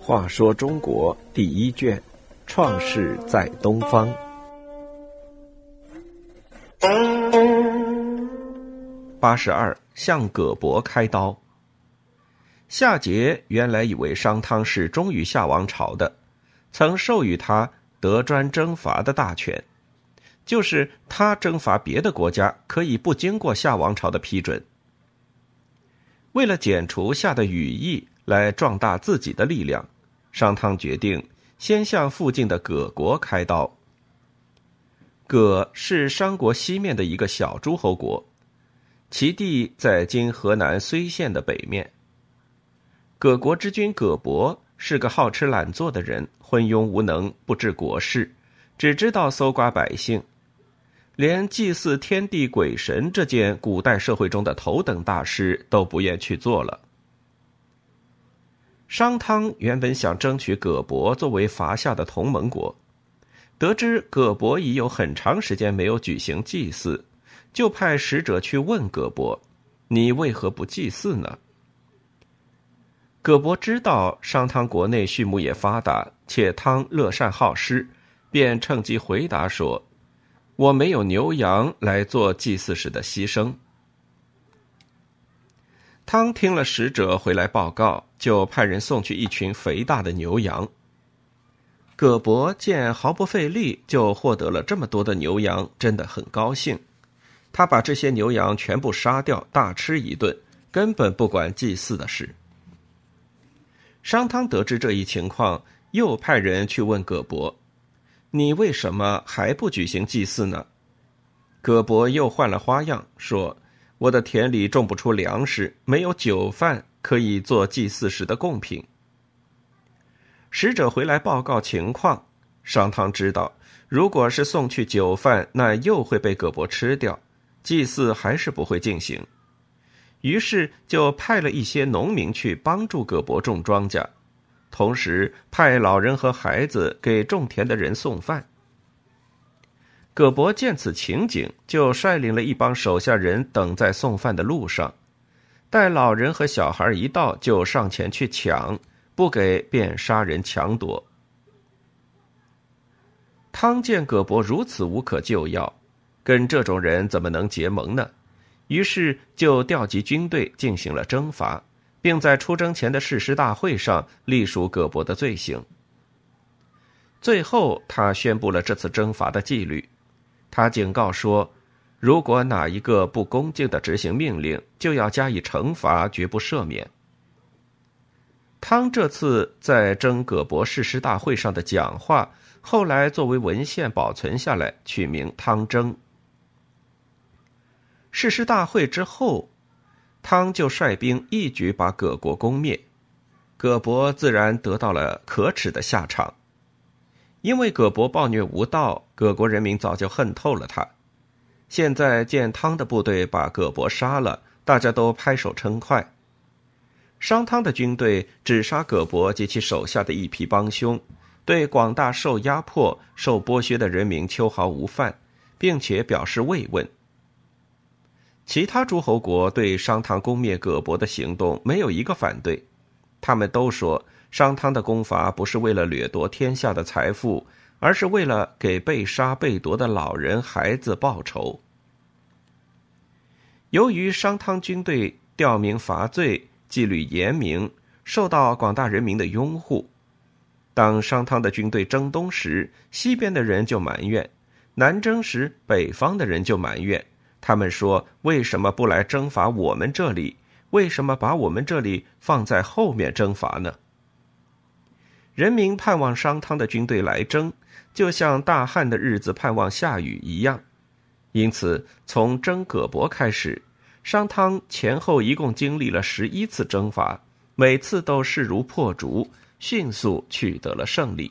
话说中国第一卷，创世在东方。八十二，向葛伯开刀。夏桀原来以为商汤是忠于夏王朝的，曾授予他德专征伐的大权，就是他征伐别的国家可以不经过夏王朝的批准。为了减除夏的羽翼，来壮大自己的力量，商汤决定先向附近的葛国开刀。葛是商国西面的一个小诸侯国。其地在今河南睢县的北面。葛国之君葛伯是个好吃懒做的人，昏庸无能，不治国事，只知道搜刮百姓，连祭祀天地鬼神这件古代社会中的头等大事都不愿去做了。商汤原本想争取葛伯作为伐夏的同盟国，得知葛伯已有很长时间没有举行祭祀。就派使者去问葛伯：“你为何不祭祀呢？”葛伯知道商汤国内畜牧业发达，且汤乐善好施，便趁机回答说：“我没有牛羊来做祭祀时的牺牲。”汤听了使者回来报告，就派人送去一群肥大的牛羊。葛伯见毫不费力就获得了这么多的牛羊，真的很高兴。他把这些牛羊全部杀掉，大吃一顿，根本不管祭祀的事。商汤得知这一情况，又派人去问葛伯：“你为什么还不举行祭祀呢？”葛伯又换了花样说：“我的田里种不出粮食，没有酒饭可以做祭祀时的贡品。”使者回来报告情况，商汤知道，如果是送去酒饭，那又会被葛伯吃掉。祭祀还是不会进行，于是就派了一些农民去帮助葛伯种庄稼，同时派老人和孩子给种田的人送饭。葛伯见此情景，就率领了一帮手下人等在送饭的路上，待老人和小孩一到，就上前去抢，不给便杀人抢夺。汤见葛伯如此无可救药。跟这种人怎么能结盟呢？于是就调集军队进行了征伐，并在出征前的誓师大会上隶属葛伯的罪行。最后，他宣布了这次征伐的纪律。他警告说，如果哪一个不恭敬的执行命令，就要加以惩罚，绝不赦免。汤这次在征葛伯誓师大会上的讲话，后来作为文献保存下来，取名汤征。誓师大会之后，汤就率兵一举把葛国攻灭，葛伯自然得到了可耻的下场。因为葛伯暴虐无道，葛国人民早就恨透了他。现在见汤的部队把葛伯杀了，大家都拍手称快。商汤的军队只杀葛伯及其手下的一批帮凶，对广大受压迫、受剥削的人民秋毫无犯，并且表示慰问。其他诸侯国对商汤攻灭葛伯的行动没有一个反对，他们都说商汤的攻伐不是为了掠夺天下的财富，而是为了给被杀被夺的老人孩子报仇。由于商汤军队吊民伐罪、纪律严明，受到广大人民的拥护，当商汤的军队征东时，西边的人就埋怨；南征时，北方的人就埋怨。他们说：“为什么不来征伐我们这里？为什么把我们这里放在后面征伐呢？”人民盼望商汤的军队来征，就像大旱的日子盼望下雨一样。因此，从征葛伯开始，商汤前后一共经历了十一次征伐，每次都势如破竹，迅速取得了胜利。